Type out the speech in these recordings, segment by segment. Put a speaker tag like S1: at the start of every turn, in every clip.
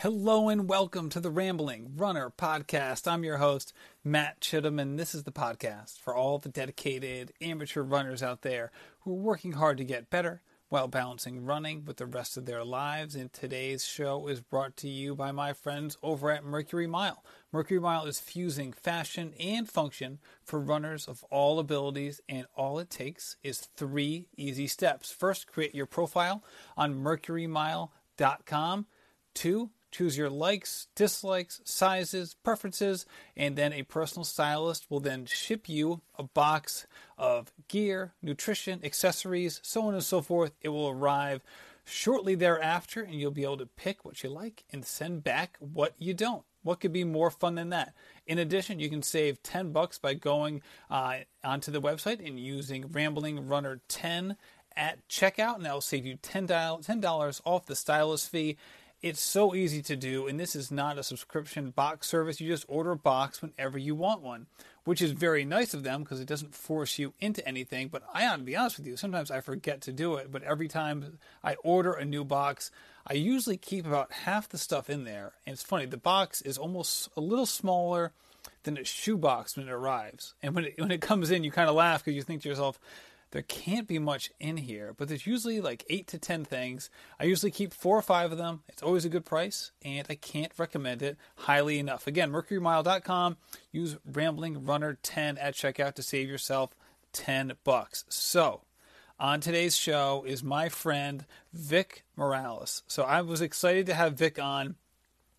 S1: Hello and welcome to the Rambling Runner Podcast. I'm your host, Matt Chittum, and this is the podcast for all the dedicated amateur runners out there who are working hard to get better while balancing running with the rest of their lives. And today's show is brought to you by my friends over at Mercury Mile. Mercury Mile is fusing fashion and function for runners of all abilities, and all it takes is three easy steps. First, create your profile on mercurymile.com. Two, choose your likes, dislikes, sizes, preferences, and then a personal stylist will then ship you a box of gear, nutrition, accessories, so on and so forth. It will arrive shortly thereafter, and you'll be able to pick what you like and send back what you don't. What could be more fun than that? In addition, you can save 10 bucks by going uh, onto the website and using Rambling Runner 10 at checkout, and that will save you $10 off the stylist fee. It's so easy to do, and this is not a subscription box service. You just order a box whenever you want one, which is very nice of them because it doesn't force you into anything. But I ought to be honest with you, sometimes I forget to do it. But every time I order a new box, I usually keep about half the stuff in there. And it's funny, the box is almost a little smaller than a shoebox when it arrives. And when it, when it comes in, you kind of laugh because you think to yourself, there can't be much in here, but there's usually like eight to ten things. I usually keep four or five of them. It's always a good price, and I can't recommend it highly enough. Again, mercurymile.com. Use Rambling Runner 10 at checkout to save yourself 10 bucks. So, on today's show is my friend Vic Morales. So I was excited to have Vic on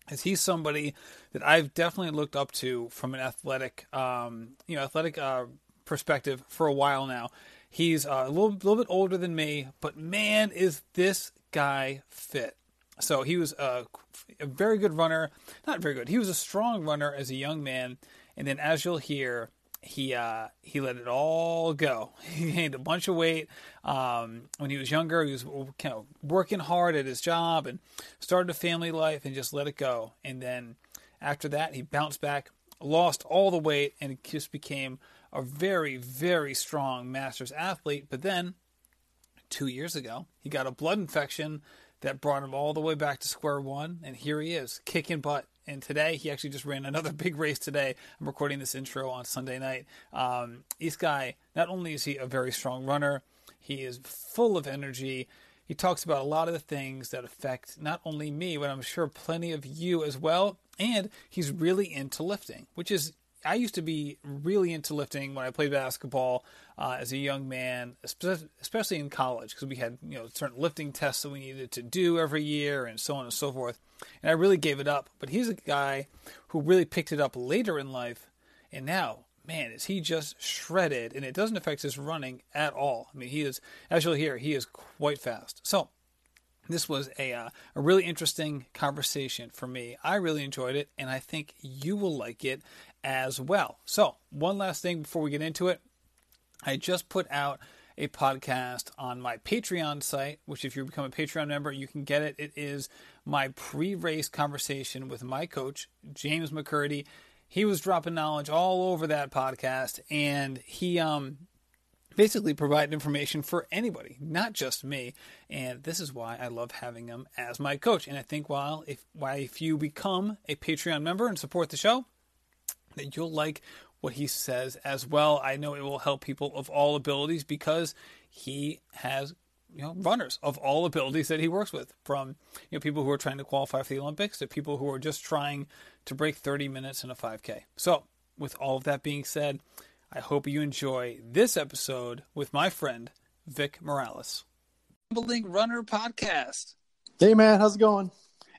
S1: as he's somebody that I've definitely looked up to from an athletic, um, you know, athletic uh, perspective for a while now. He's uh, a little, little bit older than me, but man, is this guy fit. So he was a, a very good runner. Not very good. He was a strong runner as a young man. And then, as you'll hear, he uh, he let it all go. He gained a bunch of weight um, when he was younger. He was kind of working hard at his job and started a family life and just let it go. And then after that, he bounced back, lost all the weight, and just became a very, very strong Masters athlete. But then, two years ago, he got a blood infection that brought him all the way back to square one. And here he is, kicking butt. And today, he actually just ran another big race today. I'm recording this intro on Sunday night. Um, this guy, not only is he a very strong runner, he is full of energy. He talks about a lot of the things that affect not only me, but I'm sure plenty of you as well. And he's really into lifting, which is I used to be really into lifting when I played basketball uh, as a young man, especially in college, because we had you know certain lifting tests that we needed to do every year, and so on and so forth. And I really gave it up. But he's a guy who really picked it up later in life, and now, man, is he just shredded, and it doesn't affect his running at all. I mean, he is, as you'll hear, he is quite fast. So this was a uh, a really interesting conversation for me. I really enjoyed it, and I think you will like it as well. So, one last thing before we get into it. I just put out a podcast on my Patreon site, which, if you become a Patreon member, you can get it. It is my pre race conversation with my coach, James McCurdy. He was dropping knowledge all over that podcast, and he um, basically provided information for anybody, not just me. And this is why I love having him as my coach. And I think while if why if you become a Patreon member and support the show, that you'll like what he says as well. I know it will help people of all abilities because he has you know runners of all abilities that he works with from you know people who are trying to qualify for the Olympics to people who are just trying to break 30 minutes in a 5k. So, with all of that being said, I hope you enjoy this episode with my friend Vic Morales. Rambling Runner podcast.
S2: Hey man, how's it going?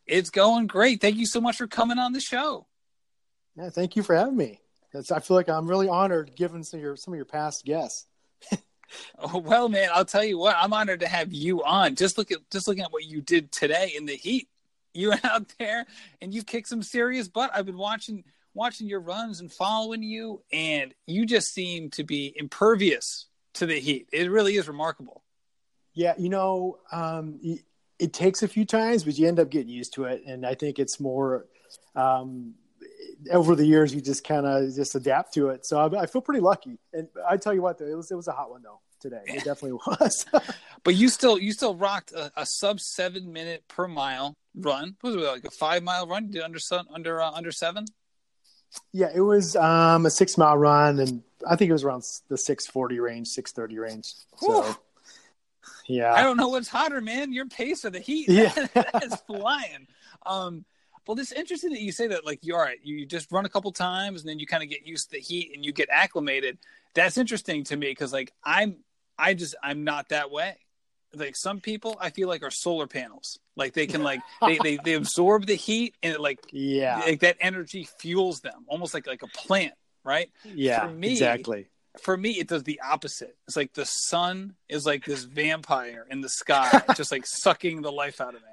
S1: It's going great. Thank you so much for coming on the show.
S2: Yeah, thank you for having me. It's, I feel like I'm really honored given some of your some of your past guests.
S1: oh well, man, I'll tell you what. I'm honored to have you on. Just look at just looking at what you did today in the heat. You went out there and you kicked some serious butt. I've been watching watching your runs and following you, and you just seem to be impervious to the heat. It really is remarkable.
S2: Yeah, you know, um, it takes a few times, but you end up getting used to it, and I think it's more um, over the years you just kind of just adapt to it. So I, I, feel pretty lucky. And I tell you what, though, it was it was a hot one though today. It definitely was.
S1: but you still you still rocked a, a, sub seven minute per mile run. What was it like a five mile run? You did under under uh, under seven?
S2: Yeah, it was um, a six mile run, and I think it was around the six forty range, six thirty range. So, yeah,
S1: I don't know what's hotter, man. Your pace or the heat? Yeah, that's flying. Um, well, it's interesting that you say that. Like, you're all right, you just run a couple times, and then you kind of get used to the heat, and you get acclimated. That's interesting to me because, like, I'm, I just, I'm not that way like some people I feel like are solar panels. Like they can like they, they, they absorb the heat and it like
S2: yeah
S1: like that energy fuels them almost like like a plant, right?
S2: Yeah, for me, exactly.
S1: For me, it does the opposite. It's like the sun is like this vampire in the sky, just like sucking the life out of me.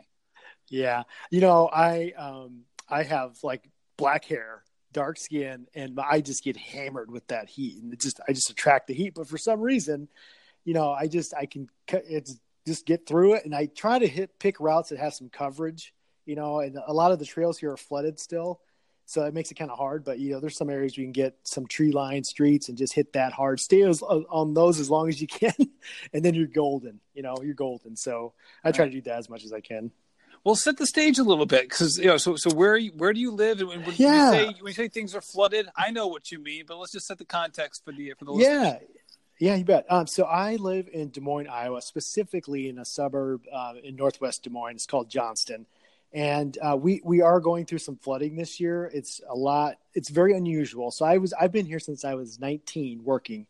S2: Yeah, you know, I um I have like black hair, dark skin, and I just get hammered with that heat, and it just I just attract the heat. But for some reason, you know, I just I can it's just get through it. And I try to hit pick routes that have some coverage, you know, and a lot of the trails here are flooded still. So it makes it kind of hard, but you know, there's some areas you can get some tree lined streets and just hit that hard. Stay as, on those as long as you can, and then you're golden. You know, you're golden. So I try to do that as much as I can.
S1: Well, set the stage a little bit, because you know. So, so where you, where do you live? And when, when yeah. you say when you say things are flooded, I know what you mean, but let's just set the context for the for the listeners.
S2: Yeah, yeah, you bet. Um, so I live in Des Moines, Iowa, specifically in a suburb uh, in northwest Des Moines. It's called Johnston, and uh, we we are going through some flooding this year. It's a lot. It's very unusual. So I was I've been here since I was 19 working,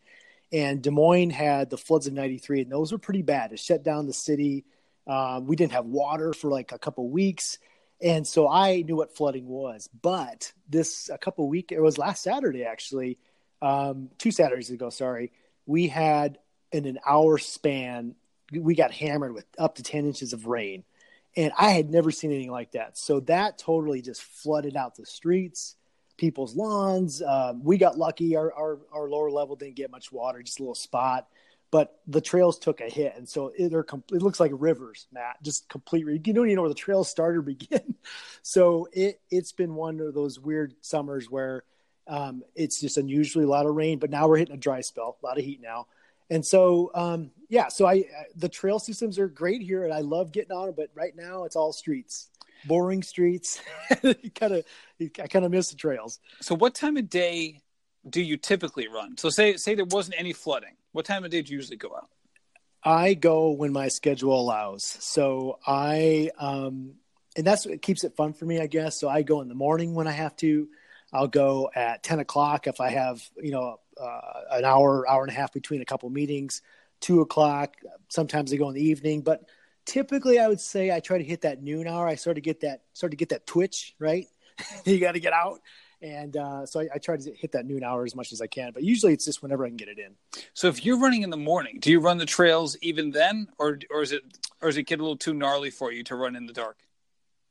S2: and Des Moines had the floods of '93, and those were pretty bad. It shut down the city. Um, we didn't have water for like a couple weeks. And so I knew what flooding was, but this a couple week it was last Saturday actually, um, two Saturdays ago. Sorry, we had in an hour span, we got hammered with up to 10 inches of rain. And I had never seen anything like that. So that totally just flooded out the streets, people's lawns. Um, we got lucky. Our, our, our, lower level didn't get much water, just a little spot. But the trails took a hit. And so it, it looks like rivers, Matt, just complete. You don't even know where the trails start or begin. so it, it's been one of those weird summers where um, it's just unusually a lot of rain, but now we're hitting a dry spell, a lot of heat now. And so, um, yeah, so I, the trail systems are great here and I love getting on it, but right now it's all streets, boring streets. kind of, I kind of miss the trails.
S1: So what time of day do you typically run? So say, say there wasn't any flooding. What time of day do you usually go out?
S2: I go when my schedule allows. So I, um, and that's what keeps it fun for me, I guess. So I go in the morning when I have to. I'll go at 10 o'clock if I have, you know, uh, an hour, hour and a half between a couple meetings, two o'clock. Sometimes I go in the evening, but typically I would say I try to hit that noon hour. I sort of get that, sort of get that twitch, right? you got to get out. And uh, so I, I, try to hit that noon hour as much as I can, but usually it's just whenever I can get it in.
S1: So if you're running in the morning, do you run the trails even then, or or is it or is it get a little too gnarly for you to run in the dark?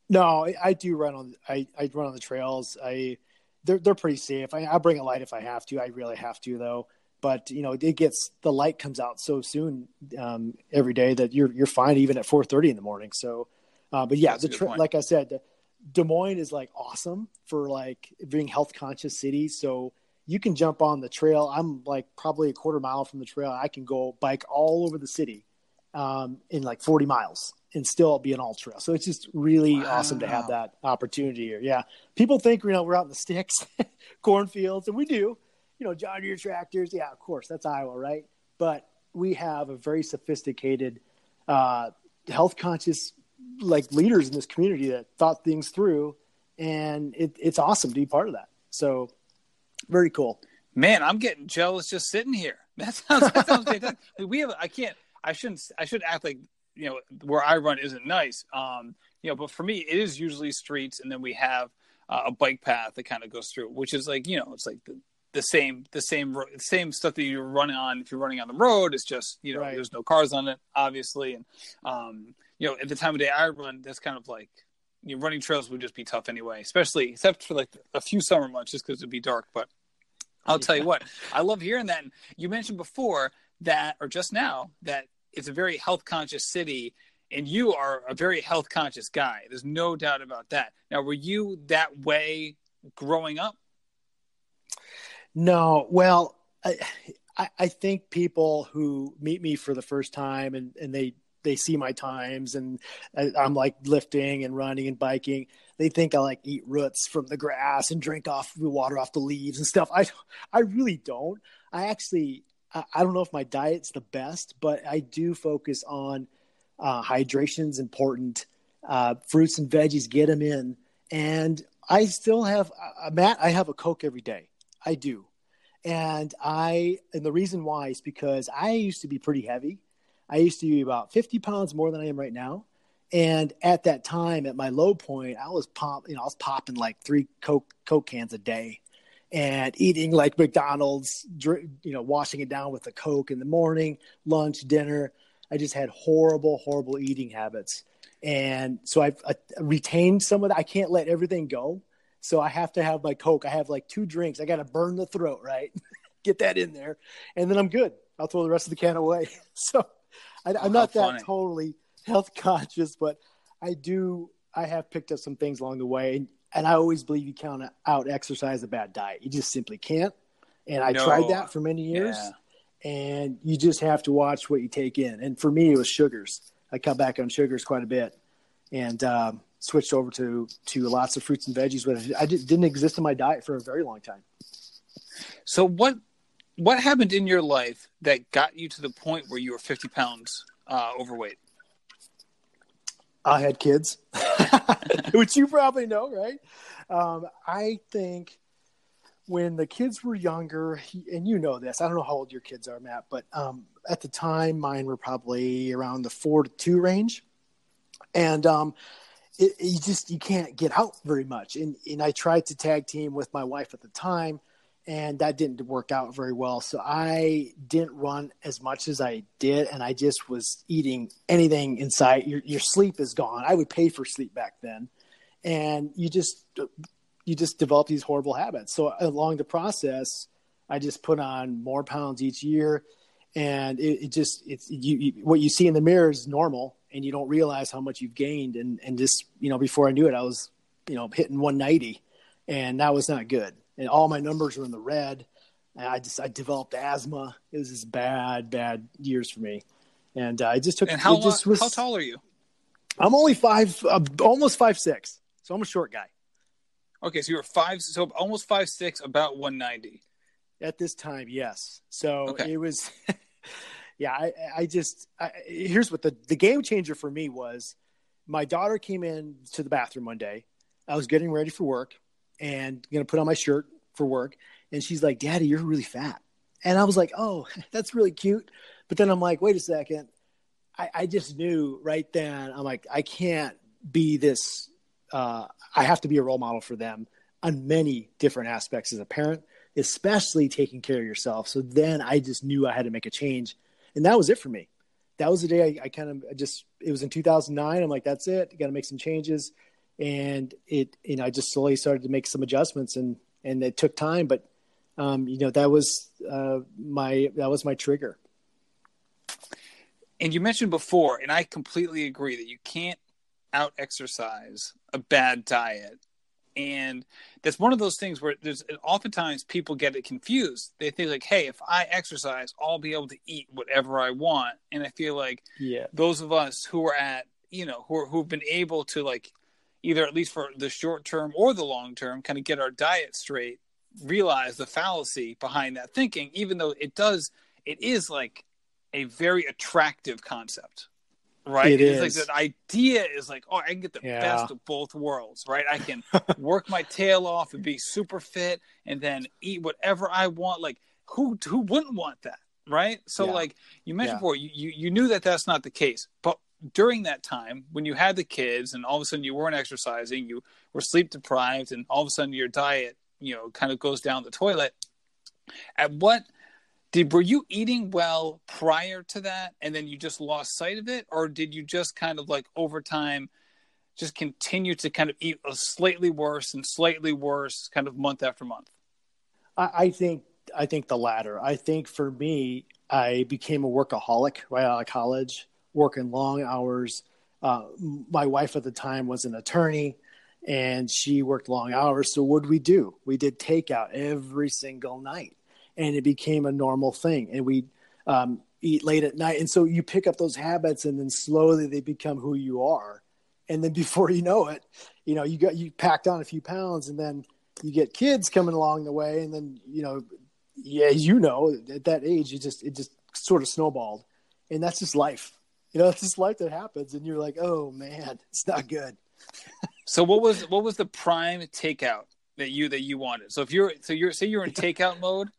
S2: No, I, I do run on. I, I run on the trails. I they're they're pretty safe. I, I'll bring a light if I have to. I really have to though. But you know, it gets the light comes out so soon um, every day that you're you're fine even at 4:30 in the morning. So, uh, but yeah, That's the tri- like I said, Des Moines is like awesome for like being health conscious city. So you can jump on the trail. I'm like probably a quarter mile from the trail. I can go bike all over the city um, in like 40 miles and still be an all trail. So it's just really wow. awesome to have that opportunity here. Yeah. People think, you know, we're out in the sticks, cornfields, and we do, you know, John Deere tractors. Yeah, of course, that's Iowa, right? But we have a very sophisticated, uh, health conscious, like leaders in this community that thought things through. And it, it's awesome to be part of that. So very cool.
S1: Man, I'm getting jealous just sitting here. That sounds, that sounds fantastic. We have, I can't, I shouldn't, I should act like you know where I run isn't nice. Um, you know, but for me, it is usually streets, and then we have uh, a bike path that kind of goes through, which is like you know, it's like the, the same the same same stuff that you're running on if you're running on the road. It's just you know, right. there's no cars on it, obviously, and um, you know, at the time of day I run, that's kind of like you know, running trails would just be tough anyway, especially except for like a few summer months, just because it'd be dark. But I'll tell you what, I love hearing that. And you mentioned before that, or just now, that it's a very health conscious city and you are a very health conscious guy there's no doubt about that now were you that way growing up
S2: no well i i think people who meet me for the first time and and they they see my times and I, I'm like lifting and running and biking. They think I like eat roots from the grass and drink off the water off the leaves and stuff. I I really don't. I actually I, don't know if my diet's the best, but I do focus on uh, hydration is important. Uh, fruits and veggies, get them in. And I still have uh, Matt. I have a Coke every day. I do, and I and the reason why is because I used to be pretty heavy. I used to be about 50 pounds more than I am right now. And at that time, at my low point, I was pop, you know, I was popping like three Coke Coke cans a day, and eating like McDonald's, you know, washing it down with a Coke in the morning, lunch, dinner. I just had horrible, horrible eating habits, and so I've uh, retained some of that. I can't let everything go, so I have to have my Coke. I have like two drinks. I got to burn the throat, right? Get that in there, and then I'm good. I'll throw the rest of the can away. so I, am not that funny. totally health conscious, but I do. I have picked up some things along the way, and, and I always believe you count out exercise a bad diet. You just simply can't. And I no. tried that for many years, yeah. and you just have to watch what you take in. And for me, it was sugars. I cut back on sugars quite a bit, and um, switched over to to lots of fruits and veggies, but I didn't exist in my diet for a very long time.
S1: So what what happened in your life that got you to the point where you were 50 pounds uh, overweight?
S2: I had kids, which you probably know, right? Um, I think when the kids were younger, and you know this, I don't know how old your kids are, Matt, but um, at the time, mine were probably around the four to two range, and um, it, you just you can't get out very much. And and I tried to tag team with my wife at the time, and that didn't work out very well. So I didn't run as much as I did, and I just was eating anything inside. Your your sleep is gone. I would pay for sleep back then, and you just you just develop these horrible habits. So along the process, I just put on more pounds each year, and it, it just it's you, you, what you see in the mirror is normal, and you don't realize how much you've gained. And and just you know before I knew it, I was you know hitting 190, and that was not good and all my numbers were in the red. And I just I developed asthma. It was just bad, bad years for me, and uh, I just took.
S1: And how
S2: just
S1: was, how tall are you?
S2: I'm only five, uh, almost five six, so I'm a short guy.
S1: Okay, so you were five, so almost five six, about 190.
S2: At this time, yes. So okay. it was. yeah, I, I just I, here's what the the game changer for me was. My daughter came in to the bathroom one day. I was getting ready for work and going to put on my shirt for work. And she's like, Daddy, you're really fat. And I was like, Oh, that's really cute. But then I'm like, Wait a second. I, I just knew right then, I'm like, I can't be this. Uh, I have to be a role model for them on many different aspects as a parent, especially taking care of yourself. So then I just knew I had to make a change. And that was it for me. That was the day I, I kind of just, it was in 2009. I'm like, that's it. Got to make some changes and it you know I just slowly started to make some adjustments and and it took time, but um, you know that was uh, my that was my trigger.
S1: And you mentioned before, and I completely agree that you can't out exercise a bad diet. And that's one of those things where there's oftentimes people get it confused. They think like, "Hey, if I exercise, I'll be able to eat whatever I want." And I feel like
S2: yeah.
S1: those of us who are at, you know, who are, who've been able to like either at least for the short term or the long term, kind of get our diet straight, realize the fallacy behind that thinking, even though it does, it is like a very attractive concept, right?
S2: It
S1: it's is. like the idea is like, oh, I can get the yeah. best of both worlds, right? I can work my tail off and be super fit and then eat whatever I want. Like, who who wouldn't want that? Right. So, yeah. like you mentioned yeah. before, you, you, you knew that that's not the case, but during that time when you had the kids and all of a sudden you weren't exercising you were sleep deprived and all of a sudden your diet you know kind of goes down the toilet at what did were you eating well prior to that and then you just lost sight of it? Or did you just kind of like over time just continue to kind of eat slightly worse and slightly worse kind of month after month?
S2: I, I think i think the latter. I think for me i became a workaholic right out of college working long hours. Uh, my wife at the time was an attorney and she worked long hours. So what did we do? We did takeout every single night and it became a normal thing. And we, um, eat late at night, and so you pick up those habits, and then slowly they become who you are. And then before you know it, you know you got you packed on a few pounds, and then you get kids coming along the way, and then you know, yeah, you know, at that age, it just it just sort of snowballed, and that's just life. You know, it's just life that happens, and you're like, oh man, it's not good.
S1: so what was what was the prime takeout that you that you wanted? So if you're so you're say you're in takeout mode,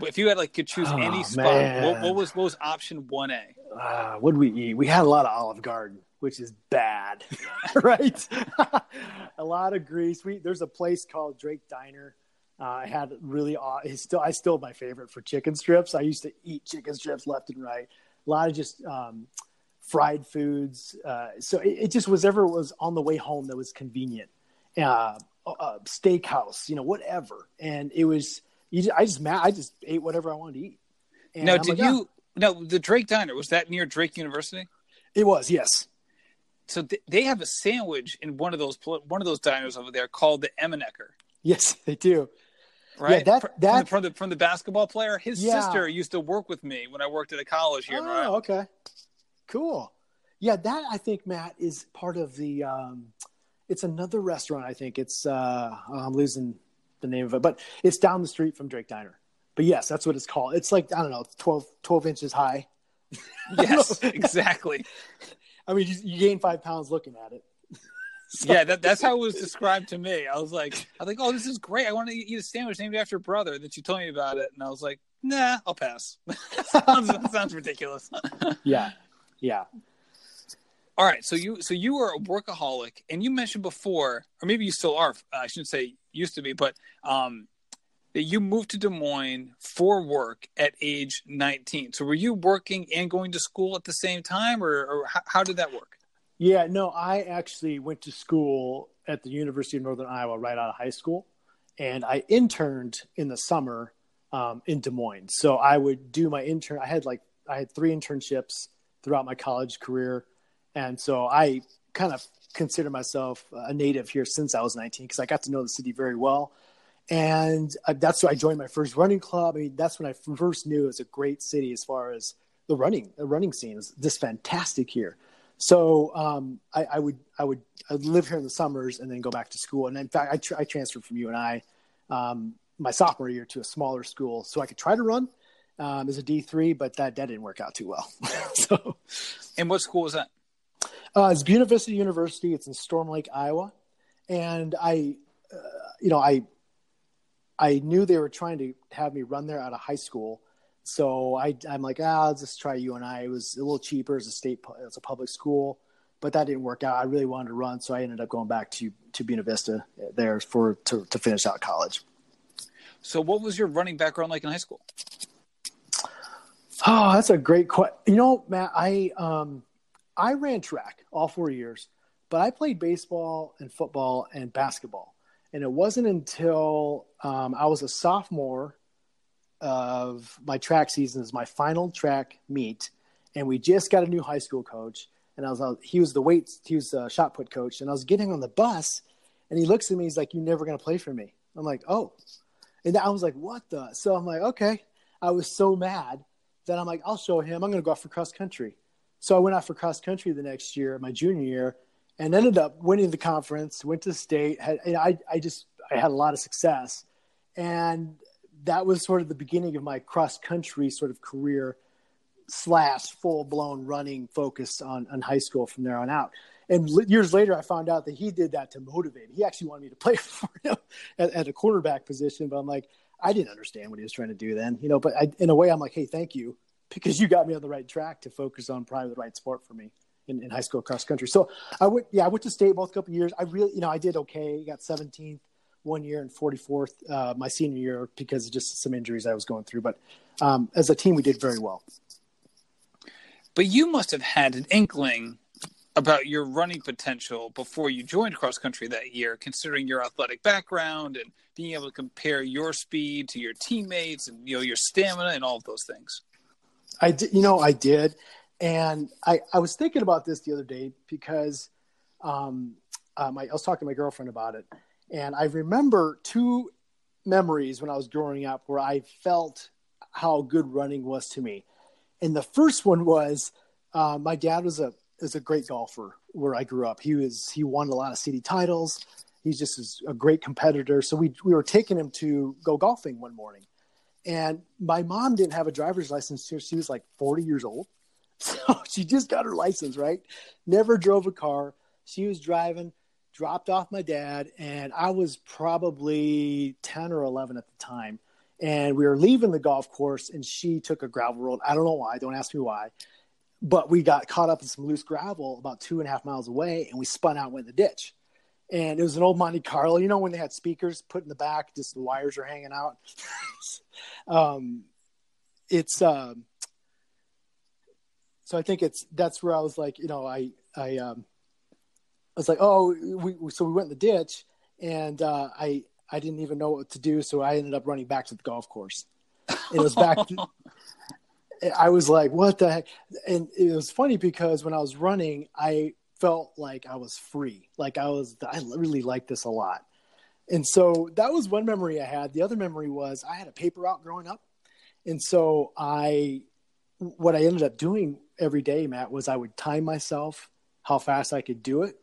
S1: if you had like could choose oh, any spot, what, what, was what was option one A?
S2: Uh, what did we eat? We had a lot of Olive Garden, which is bad, right? a lot of grease. We there's a place called Drake Diner. Uh, I had really still I still my favorite for chicken strips. I used to eat chicken strips left and right. A lot of just um, fried foods. Uh, so it, it, just was ever was on the way home that was convenient. Uh, uh, steakhouse, you know, whatever. And it was you just, I just I just ate whatever I wanted to eat.
S1: And now, I'm did like, you? Oh. No, the Drake Diner was that near Drake University?
S2: It was, yes.
S1: So th- they have a sandwich in one of those one of those diners over there called the Emmenecker.
S2: Yes, they do.
S1: Right. Yeah, that that from the, from the, from the basketball player. His yeah. sister used to work with me when I worked at a college here.
S2: Oh, okay. Cool. Yeah, that I think Matt is part of the. Um, it's another restaurant. I think it's. Uh, oh, I'm losing the name of it, but it's down the street from Drake Diner. But yes, that's what it's called. It's like I don't know, 12, 12 inches high.
S1: yes, exactly.
S2: I mean, you, you, gain five pounds looking at it.
S1: so, yeah, that, that's how it was described to me. I was like, I like, oh, this is great. I want to eat a sandwich named after brother. That you told me about it, and I was like, nah, I'll pass. sounds, sounds ridiculous.
S2: yeah, yeah.
S1: All right, so you so you are a workaholic, and you mentioned before, or maybe you still are. I shouldn't say used to be, but um, that you moved to Des Moines for work at age 19. So were you working and going to school at the same time, or, or how, how did that work?
S2: Yeah, no, I actually went to school at the University of Northern Iowa right out of high school, and I interned in the summer um, in Des Moines. So I would do my intern. I had like I had three internships throughout my college career and so I kind of consider myself a native here since I was 19 because I got to know the city very well. And that's why I joined my first running club. I mean, that's when I first knew it was a great city as far as the running, the running scene is just fantastic here. So um, I, I, would I would I'd live here in the summers and then go back to school. And in fact, I, tra- I transferred from UNI um, my sophomore year to a smaller school so I could try to run um, as a D three, but that that didn't work out too well. so,
S1: and what school was that?
S2: Uh, it's Buena Vista University. It's in Storm Lake, Iowa, and I, uh, you know, I, I knew they were trying to have me run there out of high school, so I, I'm like, ah, I'll just try UNI. It was a little cheaper as a state, as a public school, but that didn't work out. I really wanted to run, so I ended up going back to to Buena Vista there for to to finish out college.
S1: So, what was your running background like in high school?
S2: Oh, that's a great question. You know, Matt, I um, I ran track all four years, but I played baseball and football and basketball. And it wasn't until um, I was a sophomore of my track season is my final track meet, and we just got a new high school coach, and I was uh, he was the weight he was the shot put coach, and I was getting on the bus, and he looks at me, he's like, "You're never gonna play for me." I'm like, "Oh," and I was like, "What the?" So I'm like, "Okay." I was so mad that I'm like, "I'll show him. I'm gonna go out for cross country." So I went out for cross country the next year, my junior year, and ended up winning the conference. Went to state. Had, I I just I had a lot of success, and that was sort of the beginning of my cross country sort of career slash full blown running focus on on high school from there on out. And years later, I found out that he did that to motivate. He actually wanted me to play for him at, at a quarterback position, but I'm like, I didn't understand what he was trying to do then, you know. But I, in a way, I'm like, hey, thank you because you got me on the right track to focus on probably the right sport for me in, in high school cross country. So I went, yeah, I went to state both couple years. I really, you know, I did okay. Got 17th one year and 44th uh, my senior year because of just some injuries I was going through. But um, as a team, we did very well.
S1: But you must have had an inkling about your running potential before you joined cross country that year, considering your athletic background and being able to compare your speed to your teammates and you know your stamina and all of those things.
S2: I did, you know, I did, and I I was thinking about this the other day because um, um, I, I was talking to my girlfriend about it, and I remember two memories when I was growing up where I felt how good running was to me, And the first one was uh, my dad was a is a great golfer where I grew up. He was he won a lot of city titles. He's just a great competitor. So we we were taking him to go golfing one morning, and my mom didn't have a driver's license she was like 40 years old. So she just got her license, right? Never drove a car. She was driving, dropped off my dad, and I was probably 10 or 11 at the time. And we were leaving the golf course, and she took a gravel road. I don't know why. Don't ask me why but we got caught up in some loose gravel about two and a half miles away and we spun out and went in the ditch. And it was an old monte carlo you know when they had speakers put in the back just the wires are hanging out. Um, it's um, so i think it's that's where i was like you know i i um, i was like oh we, so we went in the ditch and uh, i i didn't even know what to do so i ended up running back to the golf course. It was back to, I was like, what the heck? And it was funny because when I was running, I felt like I was free. Like I was, I really liked this a lot. And so that was one memory I had. The other memory was I had a paper route growing up. And so I, what I ended up doing every day, Matt, was I would time myself how fast I could do it.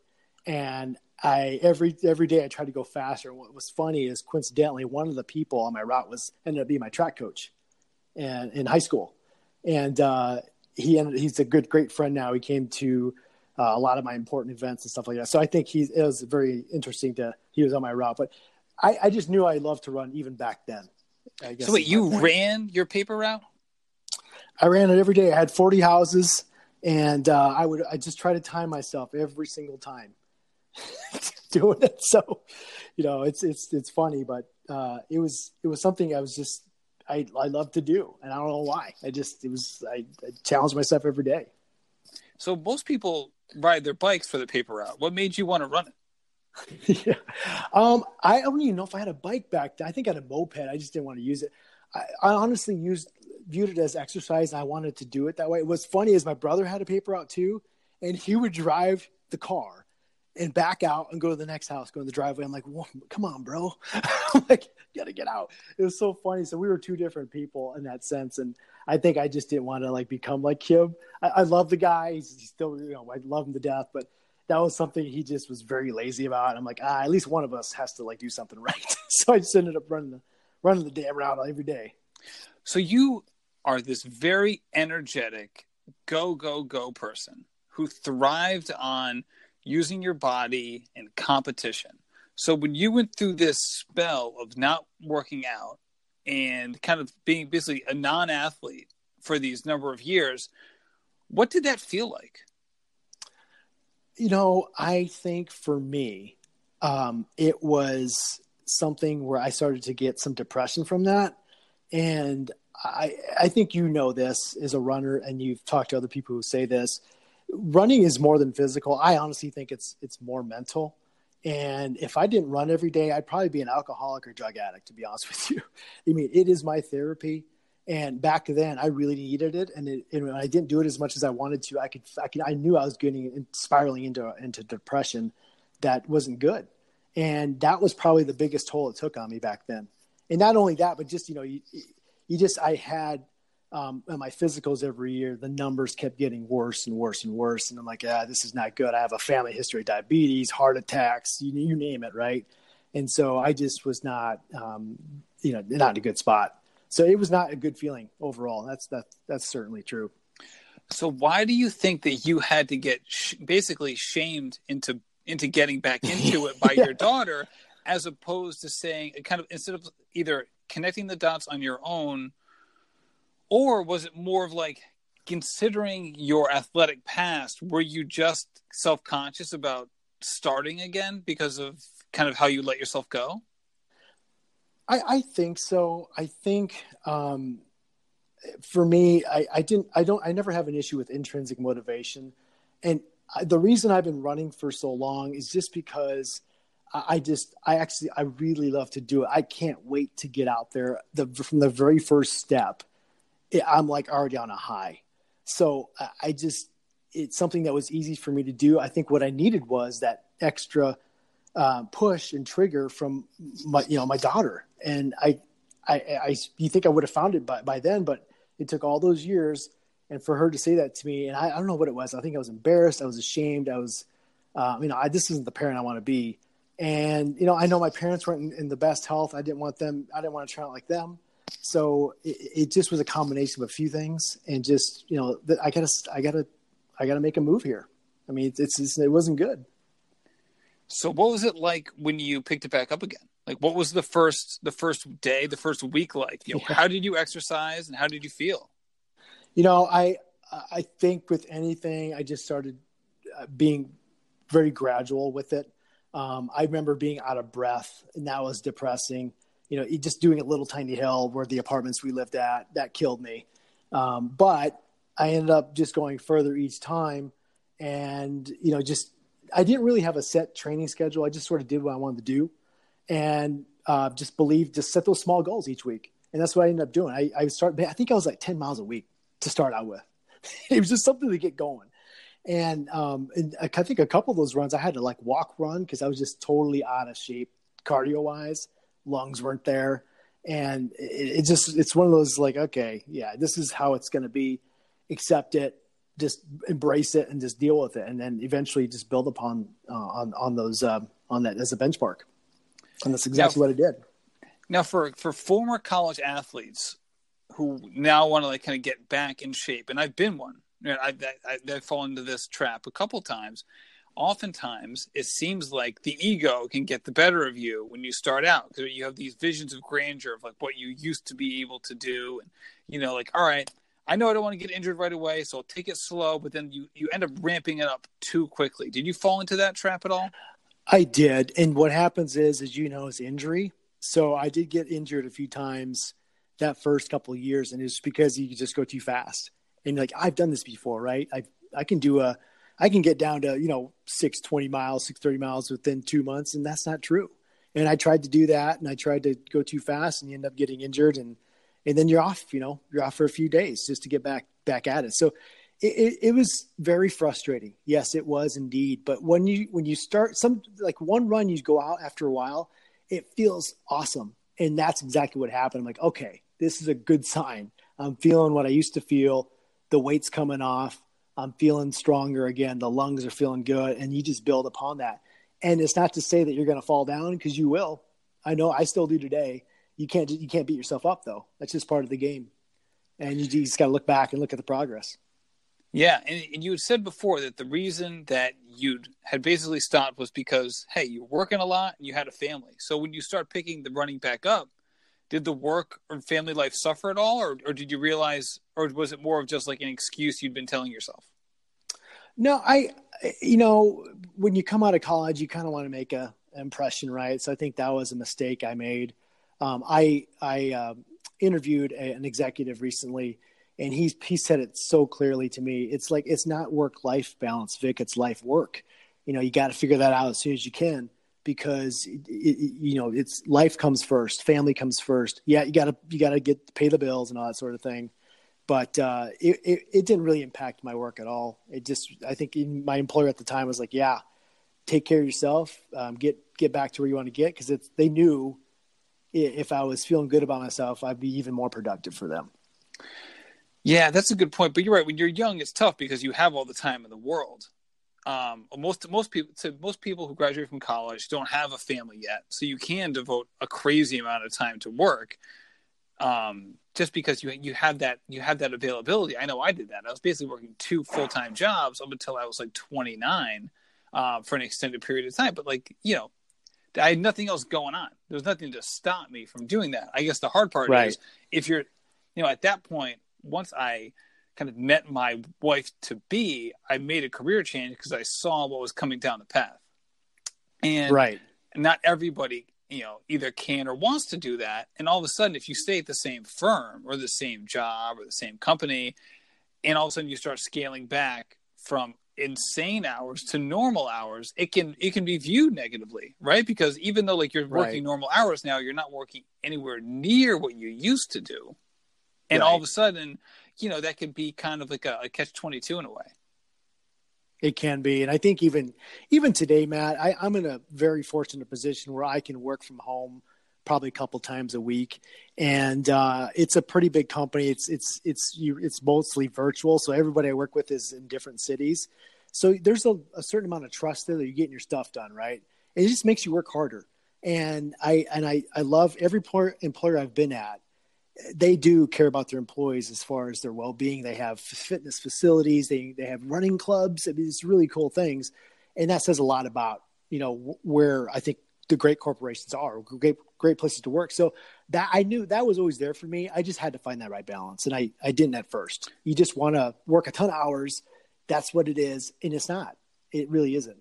S2: And I every every day I tried to go faster. And what was funny is coincidentally one of the people on my route was ended up being my track coach, and in high school and uh, he ended, he's a good great friend now. He came to uh, a lot of my important events and stuff like that. So I think he it was very interesting to he was on my route, but I, I just knew I loved to run even back then.
S1: so wait, you ran your paper route?
S2: I ran it every day. I had 40 houses and uh, I would, I just try to time myself every single time doing it. So, you know, it's, it's, it's funny, but uh, it was, it was something I was just I, I love to do, and I don't know why. I just it was I, I challenge myself every day.
S1: So most people ride their bikes for the paper route. What made you want to run
S2: it? yeah, um, I don't even know if I had a bike back then. I think I had a moped. I just didn't want to use it. I, I honestly used viewed it as exercise, and I wanted to do it that way. What's funny is my brother had a paper route too, and he would drive the car and back out and go to the next house, go in the driveway. I'm like, come on, bro. Like, gotta get out. It was so funny. So we were two different people in that sense. And I think I just didn't want to like become like him. I, I love the guy. He's, he's, still, you know, I love him to death, but that was something he just was very lazy about. And I'm like, ah, at least one of us has to like do something right. so I just ended up running the, running the damn route every day.
S1: So you are this very energetic, go, go, go person who thrived on – using your body in competition. So when you went through this spell of not working out and kind of being basically a non-athlete for these number of years, what did that feel like?
S2: You know, I think for me, um, it was something where I started to get some depression from that. And I, I think you know this as a runner, and you've talked to other people who say this running is more than physical. I honestly think it's it's more mental. And if I didn't run every day, I'd probably be an alcoholic or drug addict. To be honest with you, I mean, it is my therapy. And back then, I really needed it, and, it, and when I didn't do it as much as I wanted to, I could, I could, I knew I was getting spiraling into into depression that wasn't good, and that was probably the biggest toll it took on me back then. And not only that, but just you know, you, you just I had um, my physicals every year, the numbers kept getting worse and worse and worse. And I'm like, ah, this is not good. I have a family history of diabetes, heart attacks, you, you name it, right? And so I just was not, um, you know, not in a good spot. So it was not a good feeling overall. That's that. That's certainly true.
S1: So why do you think that you had to get sh- basically shamed into into getting back into it by yeah. your daughter, as opposed to saying kind of instead of either connecting the dots on your own or was it more of like considering your athletic past were you just self-conscious about starting again because of kind of how you let yourself go
S2: i, I think so i think um, for me I, I didn't i don't i never have an issue with intrinsic motivation and the reason i've been running for so long is just because I just, I actually, I really love to do it. I can't wait to get out there. The from the very first step, I'm like already on a high. So I just, it's something that was easy for me to do. I think what I needed was that extra uh, push and trigger from my, you know, my daughter. And I, I, I, you think I would have found it by, by then, but it took all those years And for her to say that to me, and I, I don't know what it was. I think I was embarrassed. I was ashamed. I was, uh, you know, I, this isn't the parent I want to be. And you know, I know my parents weren't in, in, the best health. I didn't want them. I didn't want to turn out like them. So it, it just was a combination of a few things, and just you know, that I gotta, I gotta, I gotta make a move here. I mean, it's, it's it wasn't good.
S1: So what was it like when you picked it back up again? Like what was the first the first day, the first week like? You know, yeah. how did you exercise and how did you feel?
S2: You know, I I think with anything, I just started uh, being very gradual with it. Um, I remember being out of breath, and that was depressing. You know, just doing a little tiny hill where the apartments we lived at that killed me. Um, but I ended up just going further each time, and you know, just I didn't really have a set training schedule. I just sort of did what I wanted to do, and uh, just believe, just set those small goals each week, and that's what I ended up doing. I, I start, I think I was like ten miles a week to start out with. it was just something to get going. And, um, and I think a couple of those runs I had to like walk run because I was just totally out of shape cardio wise. Lungs weren't there. And it, it just, it's one of those like, okay, yeah, this is how it's going to be. Accept it, just embrace it and just deal with it. And then eventually just build upon, uh, on, on those, um, on that as a benchmark. And that's exactly now, what I did.
S1: Now for, for former college athletes, who now want to like kind of get back in shape, and I've been one. You know, I, I, I've fallen into this trap a couple times. Oftentimes, it seems like the ego can get the better of you when you start out because you have these visions of grandeur of like what you used to be able to do, and you know, like all right, I know I don't want to get injured right away, so I'll take it slow. But then you you end up ramping it up too quickly. Did you fall into that trap at all?
S2: I did, and what happens is, as you know, is injury. So I did get injured a few times that first couple of years, and it's because you just go too fast. And like I've done this before, right? I I can do a I can get down to you know six twenty miles, six thirty miles within two months, and that's not true. And I tried to do that, and I tried to go too fast, and you end up getting injured, and and then you're off. You know, you're off for a few days just to get back back at it. So it, it, it was very frustrating. Yes, it was indeed. But when you when you start some like one run, you go out after a while, it feels awesome, and that's exactly what happened. I'm like, okay, this is a good sign. I'm feeling what I used to feel. The weight's coming off. I'm feeling stronger again. The lungs are feeling good. And you just build upon that. And it's not to say that you're going to fall down because you will. I know I still do today. You can't, you can't beat yourself up though. That's just part of the game. And you just got to look back and look at the progress.
S1: Yeah, and, you had said before that the reason that you had basically stopped was because hey, you're working a lot and you had a family. So when you start picking the running back up, did the work or family life suffer at all or, or did you realize or was it more of just like an excuse you'd been telling yourself?
S2: No i you know when you come out of college you kind of want to make a impression right? So i think that was a mistake i made. Um, i i uh, interviewed a, an executive recently and he he said it so clearly to me. It's like it's not work life balance vic it's life work. You know you got to figure that out as soon as you can because it, it, you know it's life comes first, family comes first. Yeah, you gotta you gotta get pay the bills and all that sort of thing. But uh, it, it, it didn't really impact my work at all. It just I think my employer at the time was like, yeah, take care of yourself, um, get get back to where you want to get because they knew if I was feeling good about myself, I'd be even more productive for them.
S1: Yeah, that's a good point. But you're right. When you're young, it's tough because you have all the time in the world um, most most people so most people who graduate from college don't have a family yet, so you can devote a crazy amount of time to work. Um, just because you you have that you have that availability. I know I did that. I was basically working two full time jobs up until I was like 29 uh, for an extended period of time. But like you know, I had nothing else going on. There was nothing to stop me from doing that. I guess the hard part right. is if you're, you know, at that point, once I kind of met my wife to be, I made a career change because I saw what was coming down the path. And
S2: right.
S1: not everybody, you know, either can or wants to do that. And all of a sudden, if you stay at the same firm or the same job or the same company, and all of a sudden you start scaling back from insane hours to normal hours it can it can be viewed negatively right because even though like you're working right. normal hours now you're not working anywhere near what you used to do and right. all of a sudden you know that could be kind of like a, a catch 22 in a way
S2: it can be and i think even even today matt I, i'm in a very fortunate position where i can work from home probably a couple times a week, and uh, it's a pretty big company. It's it's it's you, it's mostly virtual, so everybody I work with is in different cities. So there's a, a certain amount of trust there that you're getting your stuff done right. It just makes you work harder. And I and I I love every employer I've been at. They do care about their employees as far as their well being. They have fitness facilities. They they have running clubs. I mean, it's really cool things, and that says a lot about you know where I think the great corporations are great great places to work. So that i knew that was always there for me. I just had to find that right balance. And i i didn't at first. You just want to work a ton of hours. That's what it is. And it's not. It really isn't.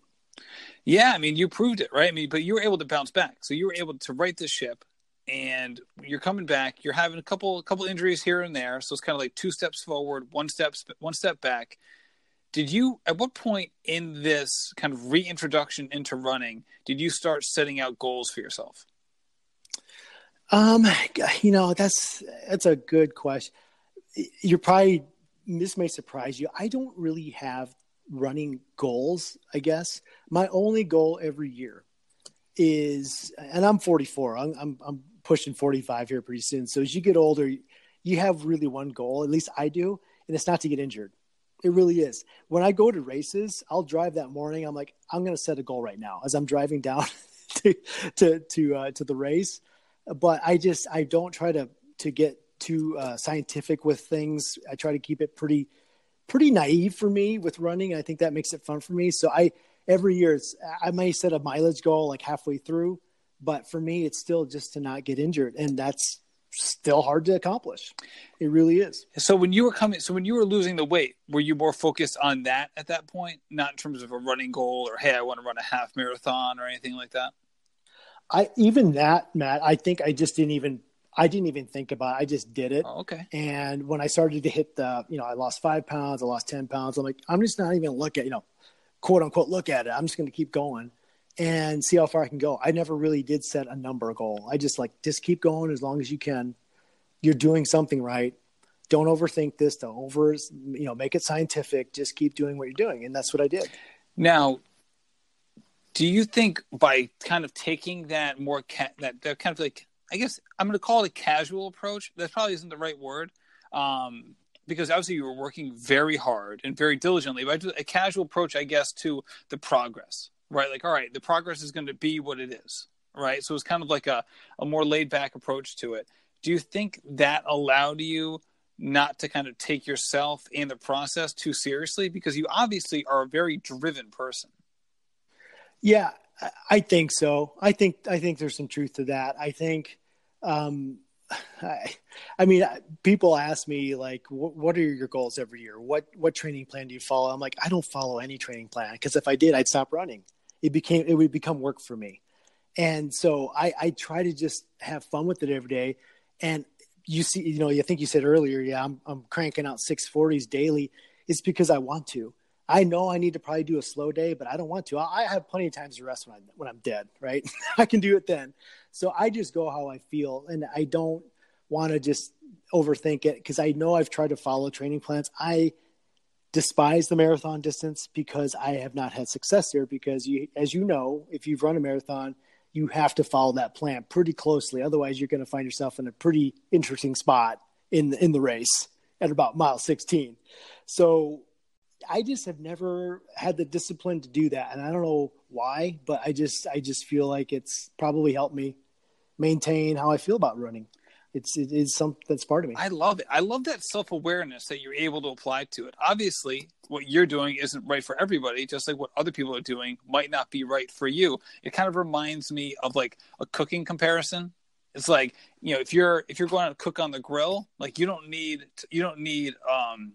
S1: Yeah i mean you proved it right? I mean but you were able to bounce back. So you were able to right the ship and you're coming back. You're having a couple a couple injuries here and there. So it's kind of like two steps forward one step one step back. Did you at what point in this kind of reintroduction into running did you start setting out goals for yourself?
S2: Um you know that's that's a good question. You're probably this may surprise you. I don't really have running goals i guess. My only goal every year is and i'm 44 i'm i'm, I'm pushing 45 here pretty soon so as you get older you have really one goal at least i do and it's not to get injured it really is. When I go to races, I'll drive that morning. I'm like, I'm going to set a goal right now as I'm driving down to to to, uh, to the race. But I just I don't try to to get too uh, scientific with things. I try to keep it pretty pretty naive for me with running. I think that makes it fun for me. So I every year it's I may set a mileage goal like halfway through, but for me it's still just to not get injured, and that's still hard to accomplish. It really is.
S1: So when you were coming, so when you were losing the weight, were you more focused on that at that point, not in terms of a running goal or hey, I want to run a half marathon or anything like that?
S2: I even that, Matt. I think I just didn't even. I didn't even think about it. I just did it.
S1: Oh, okay.
S2: And when I started to hit the, you know, I lost five pounds, I lost 10 pounds. I'm like, I'm just not even look at, you know, quote unquote, look at it. I'm just going to keep going and see how far I can go. I never really did set a number goal. I just like just keep going as long as you can. You're doing something right. Don't overthink this. Don't over you know make it scientific. Just keep doing what you're doing, and that's what I did.
S1: Now, do you think by kind of taking that more ca- that that kind of like I guess I'm going to call it a casual approach. That probably isn't the right word. Um, because obviously you were working very hard and very diligently, but a casual approach, I guess, to the progress right? Like, all right, the progress is going to be what it is, right? So it's kind of like a, a more laid back approach to it. Do you think that allowed you not to kind of take yourself and the process too seriously? Because you obviously are a very driven person.
S2: Yeah, I think so. I think I think there's some truth to that. I think, um, I, I mean, people ask me like, "What are your goals every year? What what training plan do you follow?" I'm like, I don't follow any training plan because if I did, I'd stop running it became it would become work for me. And so I, I try to just have fun with it every day. And you see you know i think you said earlier yeah i'm, I'm cranking out 640s daily. It's because i want to. I know i need to probably do a slow day but i don't want to. I, I have plenty of times to rest when, I, when i'm dead right? I can do it then. So i just go how i feel. And i don't want to just overthink it because i know i've tried to follow training plans. I despise the marathon distance because I have not had success there. Because you, as you know, if you've run a marathon, you have to follow that plan pretty closely. Otherwise, you're going to find yourself in a pretty interesting spot in the, in the race at about mile 16. So I just have never had the discipline to do that, and I don't know why, but I just I just feel like it's probably helped me maintain how I feel about running it's it is something that's part of me.
S1: I love it. I love that self awareness that you're able to apply to it. Obviously, what you're doing isn't right for everybody, just like what other people are doing might not be right for you. It kind of reminds me of like a cooking comparison. It's like you know if you're if you're going to cook on the grill, like you don't need you don't need um,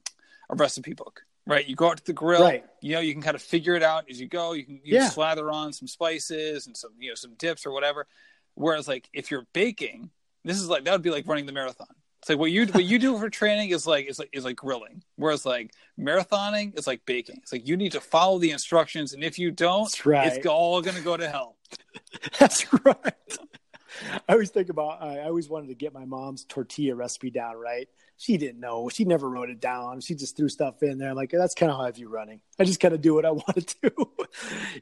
S1: a recipe book right? You go out to the grill, right. you know, you can kind of figure it out as you go. You can you yeah. slather on some spices and some, you know, some dips or whatever. Whereas like if you're baking, this is like that would be like running the marathon. It's like what you what you do for training is like is like is like grilling, whereas like marathoning is like baking. It's like you need to follow the instructions, and if you don't, right. it's all going to go to hell.
S2: That's right. I always think about. I always wanted to get my mom's tortilla recipe down. Right? She didn't know. She never wrote it down. She just threw stuff in there. I'm like, that's kind of how I view running. I just kind of do what I want to do.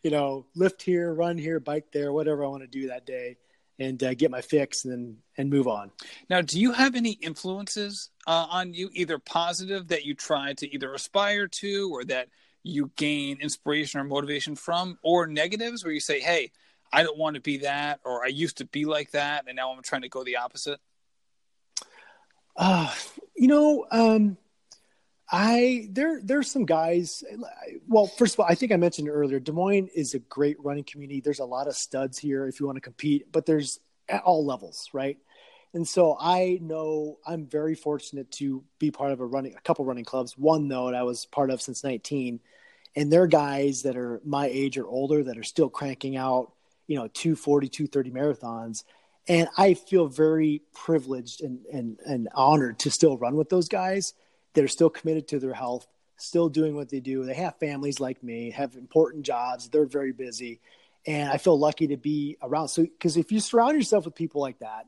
S2: you know, lift here, run here, bike there, whatever I want to do that day and uh, get my fix and then and move on.
S1: Now, do you have any influences uh, on you, either positive that you try to either aspire to, or that you gain inspiration or motivation from, or negatives where you say, "Hey, I don't want to be that," or "I used to be like that, and now I'm trying to go the opposite."
S2: Uh, you know, um, I there there's some guys. Well, first of all, I think I mentioned earlier, Des Moines is a great running community. There's a lot of studs here if you want to compete, but there's at all levels, right? And so I know I'm very fortunate to be part of a running a couple running clubs. One though that I was part of since 19, and they're guys that are my age or older that are still cranking out, you know, 240, 230 marathons. And I feel very privileged and, and, and honored to still run with those guys that are still committed to their health, still doing what they do. They have families like me, have important jobs. They're very busy. And I feel lucky to be around. So, because if you surround yourself with people like that,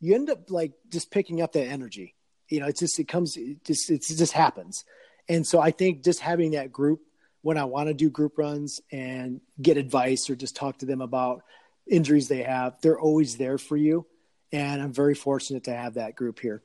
S2: you end up like just picking up that energy. You know, it's just, it comes, it just, it just happens. And so I think just having that group when I want to do group runs and get advice or just talk to them about injuries they have, they're always there for you. And I'm very fortunate to have that group here.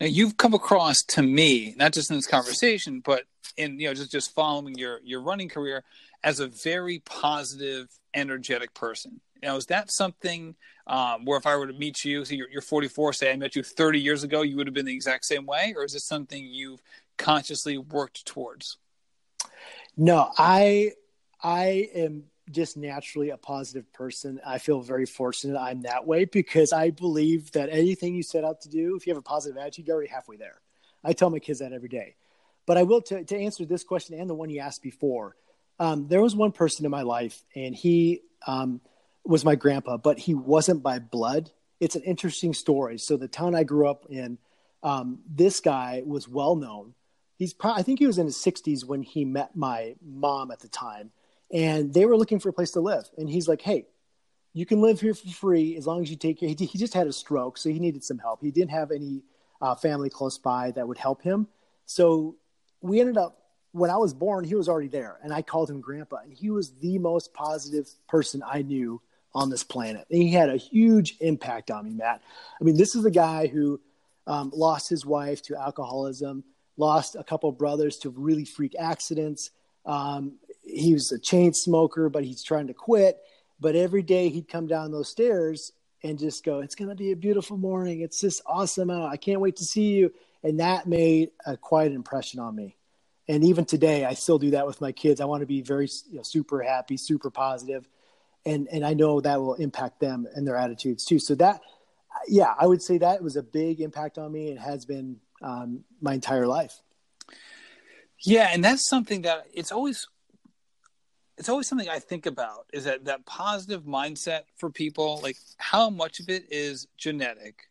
S1: Now you've come across to me, not just in this conversation, but in you know just just following your your running career as a very positive, energetic person. Now, is that something um, where if I were to meet you, so you're, you're 44, say I met you 30 years ago, you would have been the exact same way, or is it something you've consciously worked towards?
S2: No, I I am just naturally a positive person. I feel very fortunate I'm that way because I believe that anything you set out to do, if you have a positive attitude, you're already halfway there. I tell my kids that every day. But I will to, to answer this question and the one you asked before. Um, there was one person in my life, and he um, was my grandpa, but he wasn't by blood. It's an interesting story. So the town I grew up in, um, this guy was well known. He's probably, I think he was in his 60s when he met my mom at the time and they were looking for a place to live. And he's like, "Hey, you can live here for free as long as you take care." He, he just had a stroke, so he needed some help. He didn't have any uh, family close by that would help him. So we ended up when I was born, he was already there, and I called him Grandpa, and he was the most positive person I knew on this planet. And he had a huge impact on me, Matt. I mean, this is a guy who um, lost his wife to alcoholism, lost a couple brothers to really freak accidents. Um, he was a chain smoker, but he's trying to quit. But every day he'd come down those stairs and just go, It's going to be a beautiful morning. It's just awesome out. I can't wait to see you. And that made a quite impression on me. And even today, I still do that with my kids. I want to be very you know, super happy, super positive, and and I know that will impact them and their attitudes too. So that, yeah, I would say that was a big impact on me and has been um, my entire life.
S1: Yeah, and that's something that it's always it's always something I think about is that that positive mindset for people, like how much of it is genetic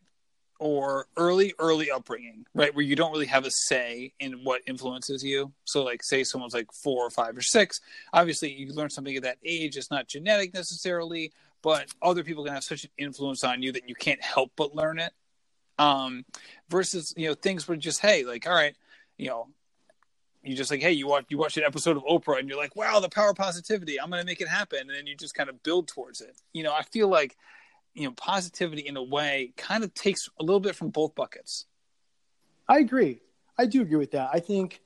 S1: or early, early upbringing, right? Where you don't really have a say in what influences you. So, like, say someone's like four or five or six, obviously you learn something at that age. It's not genetic necessarily, but other people can have such an influence on you that you can't help but learn it. Um, versus, you know, things were just, hey, like, all right, you know, you just like, hey, you watch you watch an episode of Oprah and you're like, wow, the power of positivity. I'm to make it happen, and then you just kind of build towards it. You know, I feel like you know positivity in a way kind of takes a little bit from both buckets.
S2: I agree. I do agree with that. I think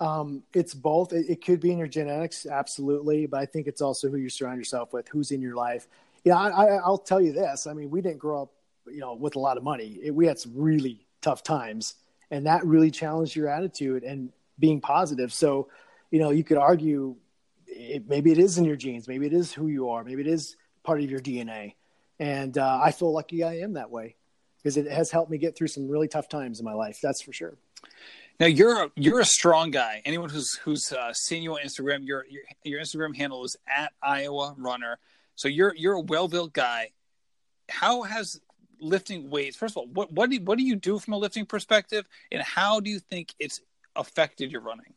S2: um, it's both. It, it, could be in your genetics, absolutely, but I think it's also who you surround yourself with, who's in your life. Yeah, you know, I, I, will tell you this. I mean, we didn't grow up, you know, with a lot of money. It, we had some really tough times, and that really challenged your attitude. And being positive. So, you know, you could argue it, maybe it is in your genes, maybe it is who you are, maybe it is part of your DNA. And uh, I feel lucky I am that way because it has helped me get through some really tough times in my life. That's for sure.
S1: Now you're a, you're a strong guy. Anyone who's who's uh, seen you on Instagram, your, your your Instagram handle is at Iowa Runner. So you're you're a well built guy. How has lifting weights? First of all, what what do what do you do from a lifting perspective, and how do you think it's affected your running?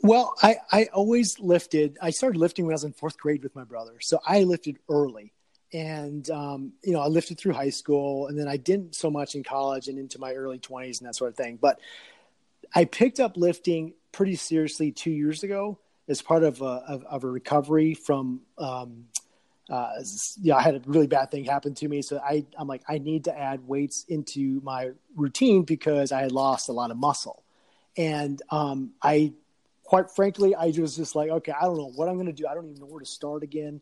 S2: Well, I, I always lifted. I started lifting when I was in fourth grade with my brother. So I lifted early. And, um, you know, I lifted through high school and then I didn't so much in college and into my early 20s and that sort of thing. But I picked up lifting pretty seriously two years ago as part of a, of, of a recovery from um, uh, yeah, I had a really bad thing happen to me. So I, I'm like, I need to add weights into my routine because I had lost a lot of muscle. And um, I, quite frankly, I was just like, okay, I don't know what I'm going to do. I don't even know where to start again.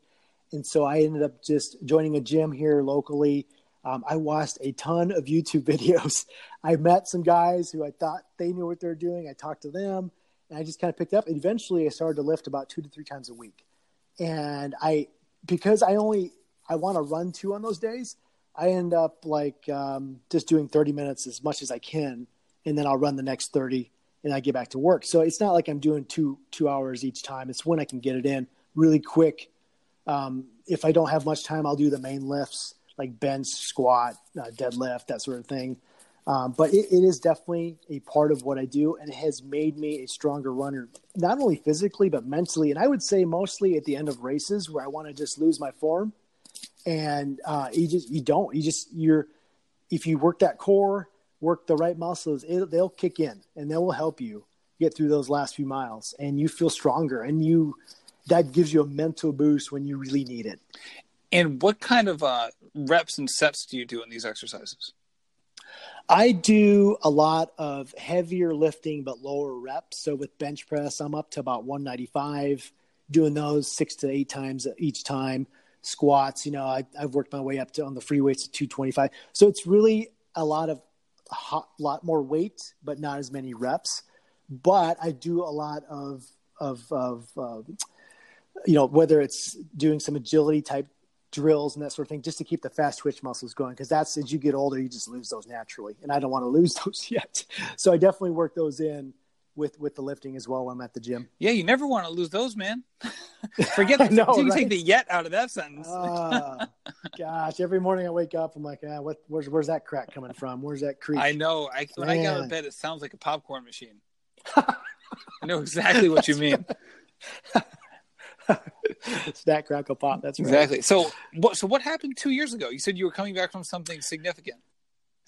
S2: And so I ended up just joining a gym here locally. Um, I watched a ton of YouTube videos. I met some guys who I thought they knew what they're doing. I talked to them and I just kind of picked up. And eventually I started to lift about two to three times a week. And I, because I only I want to run two on those days, I end up like um, just doing 30 minutes as much as I can, and then I'll run the next 30, and I get back to work. So it's not like I'm doing two two hours each time. It's when I can get it in really quick. Um, if I don't have much time, I'll do the main lifts like bench, squat, uh, deadlift, that sort of thing. Um, but it, it is definitely a part of what I do, and it has made me a stronger runner, not only physically but mentally. And I would say mostly at the end of races where I want to just lose my form, and uh, you just you don't you just you're if you work that core, work the right muscles, it, they'll kick in and they will help you get through those last few miles, and you feel stronger, and you that gives you a mental boost when you really need it.
S1: And what kind of uh, reps and sets do you do in these exercises?
S2: I do a lot of heavier lifting but lower reps. So with bench press, I'm up to about 195, doing those six to eight times each time. Squats, you know, I, have worked my way up to on the free weights to 225. So it's really a lot of a lot more weight, but not as many reps. But I do a lot of of of uh, you know whether it's doing some agility type drills and that sort of thing just to keep the fast twitch muscles going because that's as you get older you just lose those naturally and i don't want to lose those yet. So i definitely work those in with with the lifting as well when i'm at the gym.
S1: Yeah you never want to lose those man. Forget the, no, you right? take the yet out of that sentence. Uh,
S2: gosh every morning i wake up i'm like ah, what where's where's that crack coming from? Where's that creak?
S1: I know I, when man. i get out of bed it sounds like a popcorn machine. I know exactly what you mean
S2: Snack crackle pop. That's right.
S1: exactly. So what? So what happened two years ago? You said you were coming back from something significant.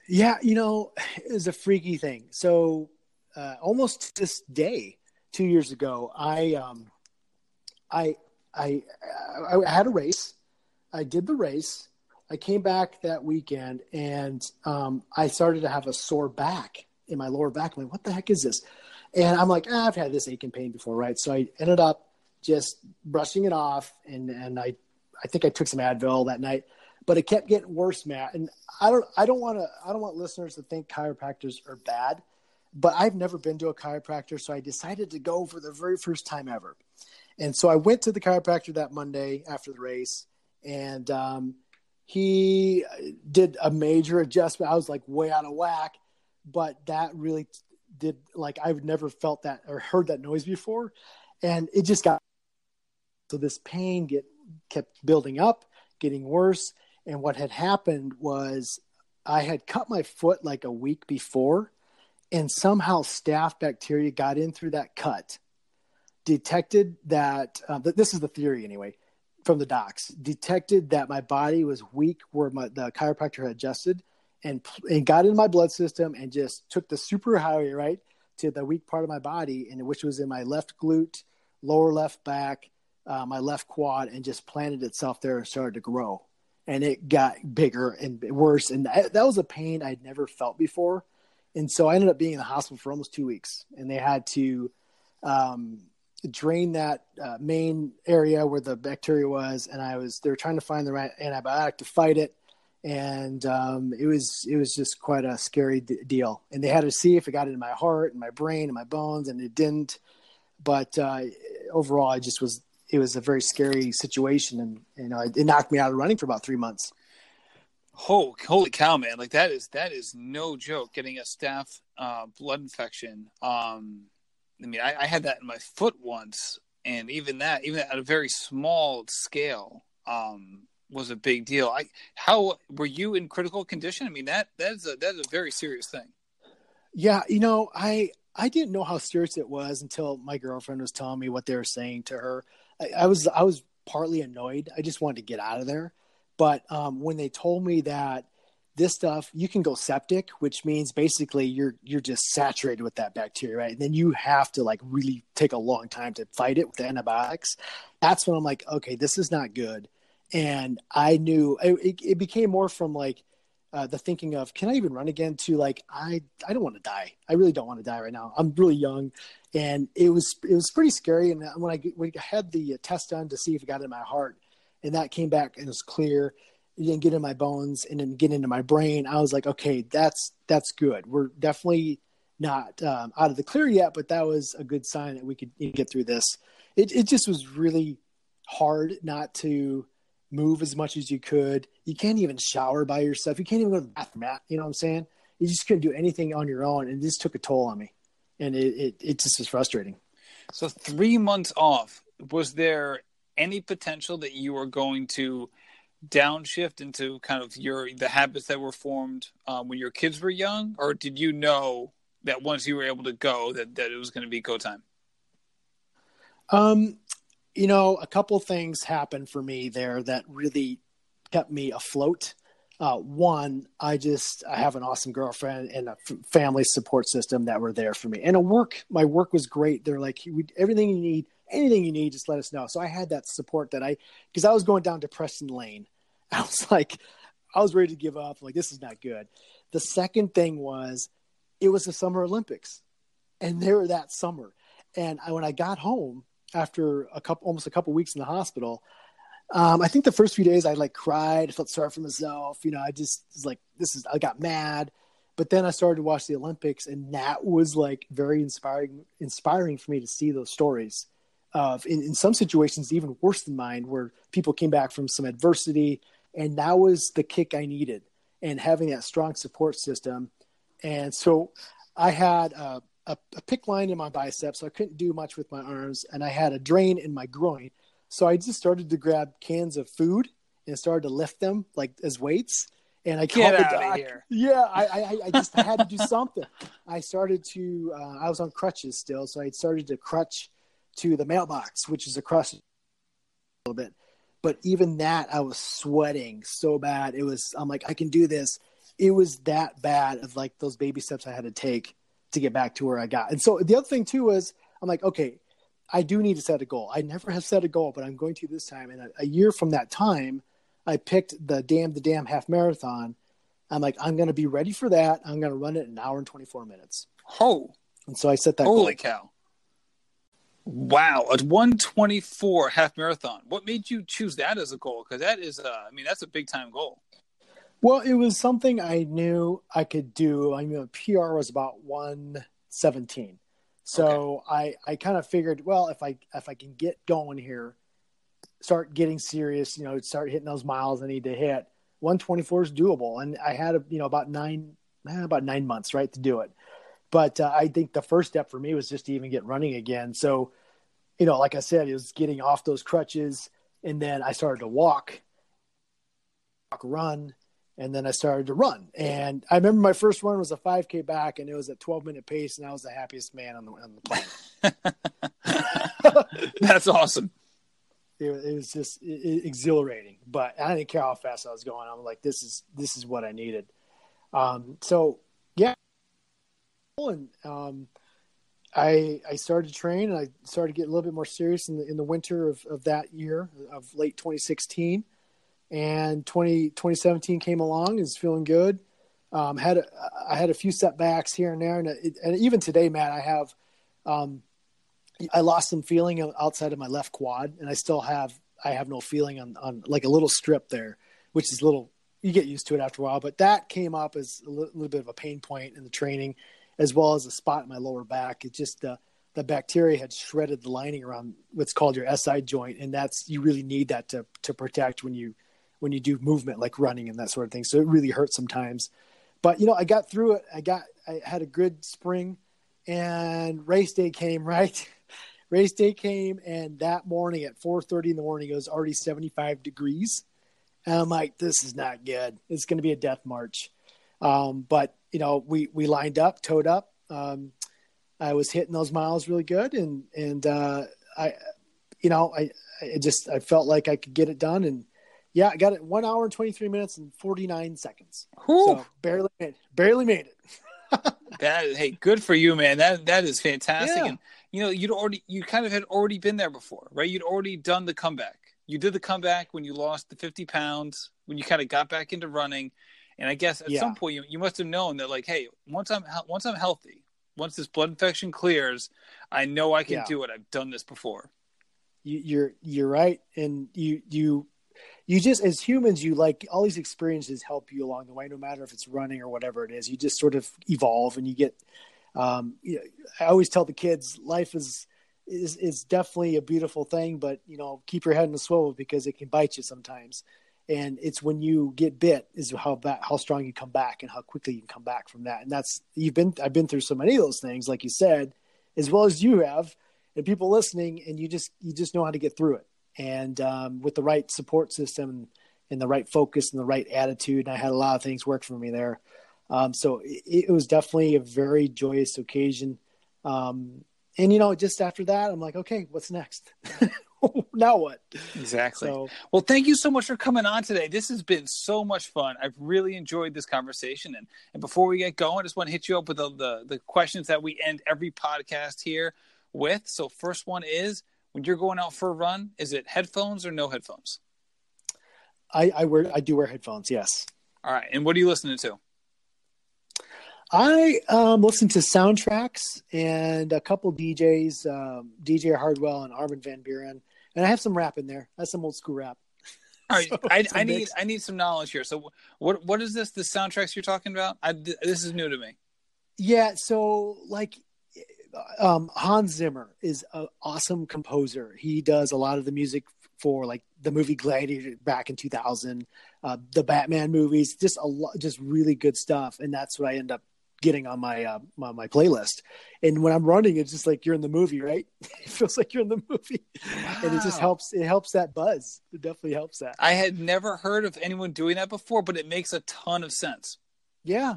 S2: Yeah, you know, it was a freaky thing. So uh, almost this day, two years ago, I um, I I I had a race. I did the race. I came back that weekend and um, I started to have a sore back in my lower back. I'm like, what the heck is this? And I'm like, ah, I've had this aching pain before, right? So I ended up just brushing it off, and and I I think I took some Advil that night, but it kept getting worse, Matt. And I don't I don't want to I don't want listeners to think chiropractors are bad, but I've never been to a chiropractor, so I decided to go for the very first time ever. And so I went to the chiropractor that Monday after the race, and um, he did a major adjustment. I was like way out of whack, but that really did like I've never felt that or heard that noise before, and it just got so this pain get kept building up, getting worse. And what had happened was I had cut my foot like a week before, and somehow staph bacteria got in through that cut, detected that, uh, this is the theory anyway, from the docs, detected that my body was weak where my, the chiropractor had adjusted and, and got in my blood system and just took the super highway, right, to the weak part of my body, and which was in my left glute, lower left back, uh, my left quad and just planted itself there and started to grow. And it got bigger and worse. And that, that was a pain I'd never felt before. And so I ended up being in the hospital for almost two weeks. And they had to um, drain that uh, main area where the bacteria was. And I was, they were trying to find the right antibiotic to fight it. And um, it was it was just quite a scary d- deal. And they had to see if it got into my heart and my brain and my bones, and it didn't. But uh, overall, I just was it was a very scary situation, and you know, it, it knocked me out of running for about three months.
S1: Oh, holy cow, man! Like that is that is no joke. Getting a staph uh, blood infection. Um, I mean, I, I, had that in my foot once, and even that, even at a very small scale, um, was a big deal. I how were you in critical condition? I mean, that that is a that is a very serious thing.
S2: Yeah, you know, I I didn't know how serious it was until my girlfriend was telling me what they were saying to her. I, I was I was partly annoyed. I just wanted to get out of there. But um, when they told me that this stuff you can go septic, which means basically you're you're just saturated with that bacteria, right? And then you have to like really take a long time to fight it with the antibiotics. That's when I'm like, okay, this is not good. and I knew it, it became more from like uh, the thinking of can I even run again to like I I don't want to die. I really don't want to die right now. I'm really young, and it was it was pretty scary. And when I when I had the test done to see if it got in my heart, and that came back and was clear, it didn't get in my bones and didn't get into my brain. I was like, okay, that's that's good. We're definitely not um, out of the clear yet, but that was a good sign that we could get through this. It it just was really hard not to move as much as you could. You can't even shower by yourself. You can't even go to the bathroom. You know what I'm saying? You just couldn't do anything on your own, and it just took a toll on me, and it it, it just was frustrating.
S1: So three months off. Was there any potential that you were going to downshift into kind of your the habits that were formed um, when your kids were young, or did you know that once you were able to go, that that it was going to be go time?
S2: Um, you know, a couple things happened for me there that really kept me afloat. Uh, one, I just I have an awesome girlfriend and a f- family support system that were there for me, and a work. My work was great. They're like everything you need, anything you need, just let us know. So I had that support that I because I was going down depression lane. I was like, I was ready to give up. Like this is not good. The second thing was, it was the Summer Olympics, and they were that summer. And I, when I got home, after a couple almost a couple weeks in the hospital um, i think the first few days i like cried. I felt sorry for myself. You know i just was like this is i got mad. But then i started to watch the olympics and that was like very inspiring inspiring for me to see those stories of in, in some situations even worse than mine where people came back from some adversity and that was the kick i needed and having that strong support system. And so i had uh, a, a PICC line in my bicep, so I couldn't do much with my arms, and I had a drain in my groin. So I just started to grab cans of food and started to lift them like as weights. And I
S1: called the doc. Here.
S2: Yeah, I, I, I just had to do something. I started to. Uh, I was on crutches still, so I started to crutch to the mailbox, which is across a little bit. But even that, I was sweating so bad. It was. I'm like, I can do this. It was that bad of like those baby steps I had to take to get back to where I got. And so the other thing too was I'm like, okay, I do need to set a goal. I never have set a goal, but I'm going to this time. And a, a year from that time, I picked the damn the damn half marathon. I'm like, I'm going to be ready for that. I'm going to run it in an hour and 24 minutes.
S1: Oh,
S2: and so I set that.
S1: Holy
S2: goal.
S1: cow! Wow, a 124 half marathon. What made you choose that as a goal? Because that is, uh, I mean, that's a big time goal.
S2: Well, it was something I knew I could do. I mean, PR was about 117. So okay. I, I kind of figured, well, if I if I can get going here, start getting serious, you know, start hitting those miles I need to hit, 124 is doable. And I had you know about nine eh, about nine months right to do it. But uh, I think the first step for me was just to even get running again. So, you know, like I said, it was getting off those crutches, and then I started to walk, walk, run, and then I started to run. And I remember my first run was a 5K back, and it was a 12 minute pace, and I was the happiest man on the on the
S1: planet. That's awesome.
S2: It, it was just it, it, exhilarating, but I didn't care how fast I was going. I'm like, this is this is what I needed. Um, so yeah, and um, I I started to train, and I started to get a little bit more serious in the in the winter of, of that year of late 2016 and 20, 2017 came along is feeling good. Um, had a, I had a few setbacks here and there, and, it, and even today, Matt, I have um, I lost some feeling outside of my left quad, and I still have I have no feeling on on like a little strip there, which is little. You get used to it after a while, but that came up as a little, little bit of a pain point in the training, as well as a spot in my lower back. It just uh, the bacteria had shredded the lining around what's called your SI joint, and that's you really need that to to protect when you when you do movement like running and that sort of thing. So it really hurts sometimes. But you know, I got through it. I got I had a good spring and race day came, right? race day came and that morning at 4:30 in the morning it was already 75 degrees. And I'm like, this is not good. It's going to be a death march. Um, but you know, we we lined up, towed up. Um, I was hitting those miles really good, and and uh, I, you know, I, I just I felt like I could get it done, and yeah, I got it one hour and 23 minutes and 49 seconds. Whew. So barely made, it. barely made it.
S1: that hey, good for you, man. That that is fantastic. Yeah. And you know, you'd already you kind of had already been there before, right? You'd already done the comeback. you did the comeback when you lost the 50 pounds, when you kind of got back into running. And I guess at
S2: Yeah.
S1: some point you, you must have known that like, hey, once I'm once I'm healthy, once this blood infection clears, I know I can
S2: Yeah.
S1: do it. I've done this before.
S2: you, you're you're right and you you you just as humans you like all these experiences help you along the way no matter if it's running or whatever it is. You just sort of evolve and you get um you know, i always tell the kids life is is is definitely a beautiful thing but you know keep your head in the swivel because it can bite you sometimes. And it's when you get bit is how how strong you come back and how quickly you can come back from that. And that's you've been i've been through so many of those things like you said as well as you have and people listening and you just you just know how to get through it and um, with the right support system and, the right focus and the right attitude and i had a lot of things work for me there um, so it, it was definitely a very joyous occasion um, and you know just after that i'm like okay what's next now what
S1: Exactly.
S2: so
S1: Well, thank you so much for coming on today. This has been so much fun. I've really enjoyed this conversation. And, and before we get going, I just want to hit you up with the, the, the questions that we end every podcast here with. So, first one is when you're going out for a run, is it headphones or no headphones?
S2: I, I wear i do wear headphones yes
S1: All right. And what are you listening to?
S2: I um, listen to soundtracks and a couple DJs, um, DJ Hardwell and Armin van Buuren, and I have some rap in there. That's some old school rap.
S1: All right.
S2: So
S1: I, I need. I need some knowledge here. So, what what is this? The soundtracks you're talking about? I, this is new to me.
S2: Yeah, so like um, Hans Zimmer is an awesome composer. He does a lot of the music for like the movie Gladiator back in 2000, uh, the Batman movies, just a lot, just really good stuff. And that's what I end up getting on my, uh, my my playlist. And when I'm running, it's just like you're in the movie, right? it feels like you're in the movie, and it just helps. It helps that buzz. It definitely helps that.
S1: I had never heard of anyone doing that before, but it makes a ton of sense.
S2: Yeah.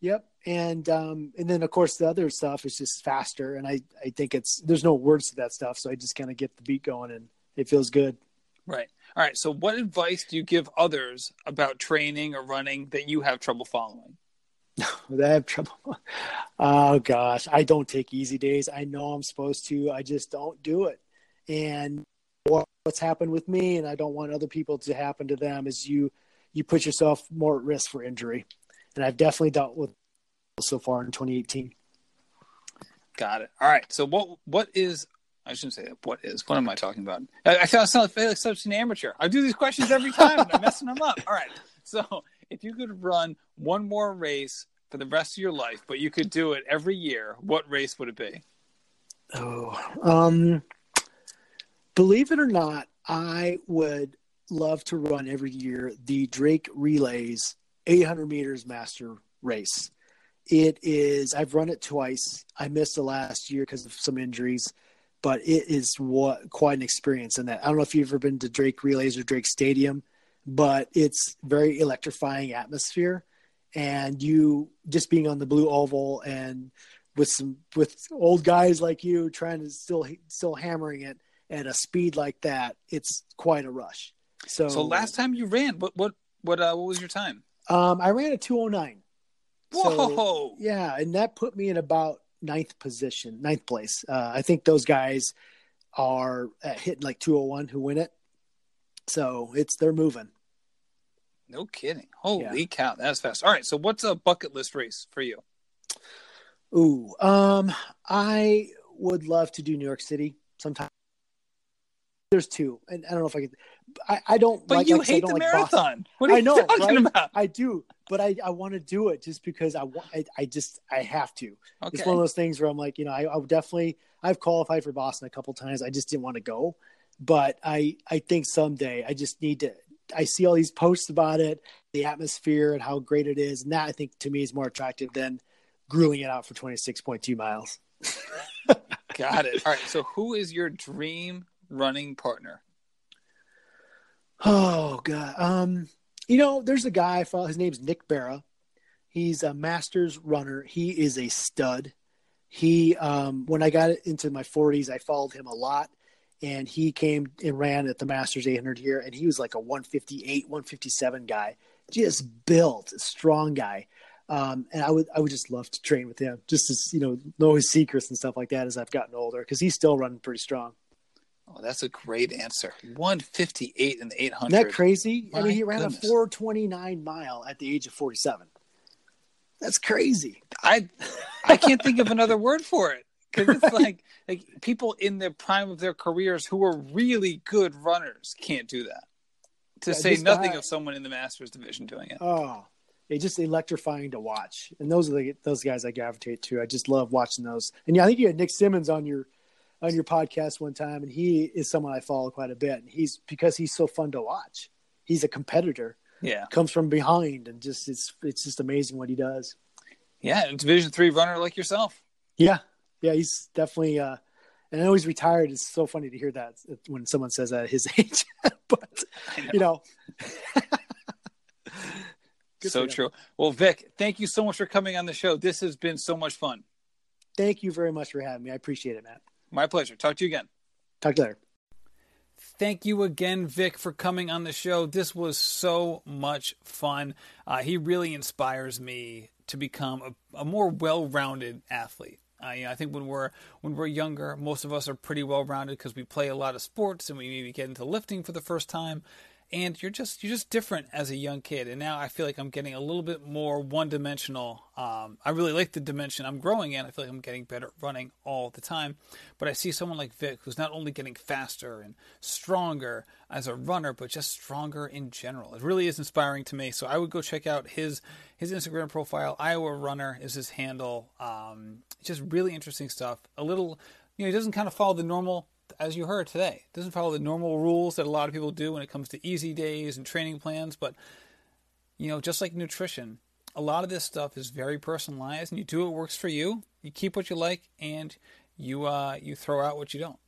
S2: Yep. And um and then of course the other stuff is just faster and I I think it's there's no words to that stuff so I just kind of get the beat going and it feels good.
S1: Right. All right. So, what advice do you give others about training or running that you have trouble following?
S2: that I have trouble. Oh gosh, I don't take easy days. I know I'm supposed to. I just don't do it. And what's happened with me and I don't want other people to happen to them is you you put yourself more at risk for injury. And I've definitely dealt with so far in 2018.
S1: Got it. All right. So, what what is I shouldn't say that. What is? What am I talking about? I, I sound like such an amateur. I do these questions every time. and I'm messing them up. All right. So, if you could run one more race for the rest of your life, but you could do it every year, what race would it be?
S2: Oh, um, believe it or not, I would love to run every year the Drake Relays 800 meters master race. It is, I've run it twice. I missed the last year because of some injuries, but it is what quite an experience in that. I don't know if you've ever been to Drake Relays or Drake Stadium, but it's very electrifying atmosphere. And you just being on the blue oval and with some with old guys like you trying to still still hammering it at a speed like that, it's quite a rush. So,
S1: So, last time you ran, what what what uh, what was your time?
S2: Um, I ran a two oh nine.
S1: Whoa!
S2: Yeah, and that put me in about ninth position, ninth place. Uh, I think those guys are hitting like two oh one who win it. So it's they're moving.
S1: no kidding. Holy cow, that's fast. All right. So, what's a bucket list race for you?
S2: Ooh, um, I would love to do New York City sometime. There's two, and I don't know if I could. I, I don't.
S1: But
S2: like,
S1: you
S2: I I
S1: hate the
S2: like Boston.
S1: marathon. What are
S2: I
S1: you
S2: know,
S1: talking
S2: right?
S1: about?
S2: I do, but I, I want to do it just because I want. I, I just I have to.
S1: Okay.
S2: It's one of those things where I'm like, you know, I, I definitely. I've qualified for Boston a couple times. I just didn't want to go, but I I think someday I just need to. I see all these posts about it, the atmosphere and how great it is, and that I think to me is more attractive than grueling it out for 26.2 miles.
S1: Got it. All right. So, who is your dream running partner?
S2: Oh god. Um, you know, there's a guy follow. His name's Nick Barra. He's a Masters runner. He is a stud. He, um, when I got into my 40s, I followed him a lot, and he came and ran at the Masters 800 here, and he was like a 158, 157 guy, just built, a strong guy. Um, and I would, I would just love to train with him, just to you know know his secrets and stuff like that as I've gotten older, because he's still running pretty strong.
S1: Oh, that's a great answer. 158 in the 800.
S2: Isn't that crazy?
S1: My
S2: I mean, he ran
S1: goodness.
S2: a 429 mile at the age of 47. That's crazy.
S1: I I can't think of another word for it because it's like like people in the prime of their careers who are really good runners can't do that. To
S2: Yeah,
S1: say nothing of someone in the Masters division doing it.
S2: Oh, it's just electrifying to watch. And those are the those guys I gravitate to. I just love watching those. And yeah, I think you had Nick Symmonds on your on your podcast one time, and he is someone I follow quite a bit. And he's because he's so fun to watch. He's a competitor,
S1: Yeah,
S2: comes from behind, and just it's it's just amazing what he does.
S1: yeah, and Division three runner like yourself.
S2: Yeah, yeah, he's definitely. uh And I know he's retired. It's so funny to hear that when someone says that at his age. but
S1: know.
S2: you know,
S1: so
S2: him.
S1: true. Well, Vic, thank you so much for coming on the show. This has been so much fun.
S2: thank you very much for having me. I appreciate it, Matt.
S1: My pleasure. Talk to you again.
S2: Talk to you later.
S1: Thank you again, Vic, for coming on the show. This was so much fun. Uh, he really inspires me to become a, a more well-rounded athlete. Uh, you know, I think when we're when we're younger, most of us are pretty well-rounded because we play a lot of sports and we maybe get into lifting for the first time. And you're just you're just different as a young kid. And now I feel like I'm getting a little bit more one-dimensional. Um, I really like the dimension I'm growing in. I feel like I'm getting better at running all the time. But I see someone like Vic who's not only getting faster and stronger as a runner, but just stronger in general. It really is inspiring to me. So I would go check out his his Instagram profile. Iowa Runner is his handle. Um, just really interesting stuff. A little, you know, he doesn't kind of follow the normal, as you heard today. It doesn't follow the normal rules that a lot of people do when it comes to easy days and training plans. But you know, just like nutrition, a lot of this stuff is very personalized, and you do what works for you. You keep what you like, and you uh, you throw out what you don't.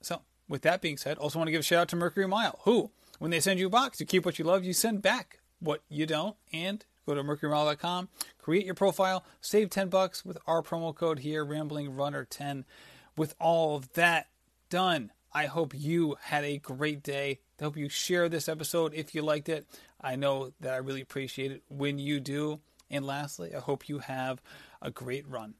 S1: So, with that being said, also want to give a shout out to Mercury Mile, who, when they send you a box, you keep what you love, you send back what you don't, and go to mercurymile.com, create your profile, save 10 bucks with our promo code here, Rambling Runner 10. With all of that done, I hope you had a great day. I hope you share this episode if you liked it. I know that I really appreciate it when you do. And lastly, I hope you have a great run.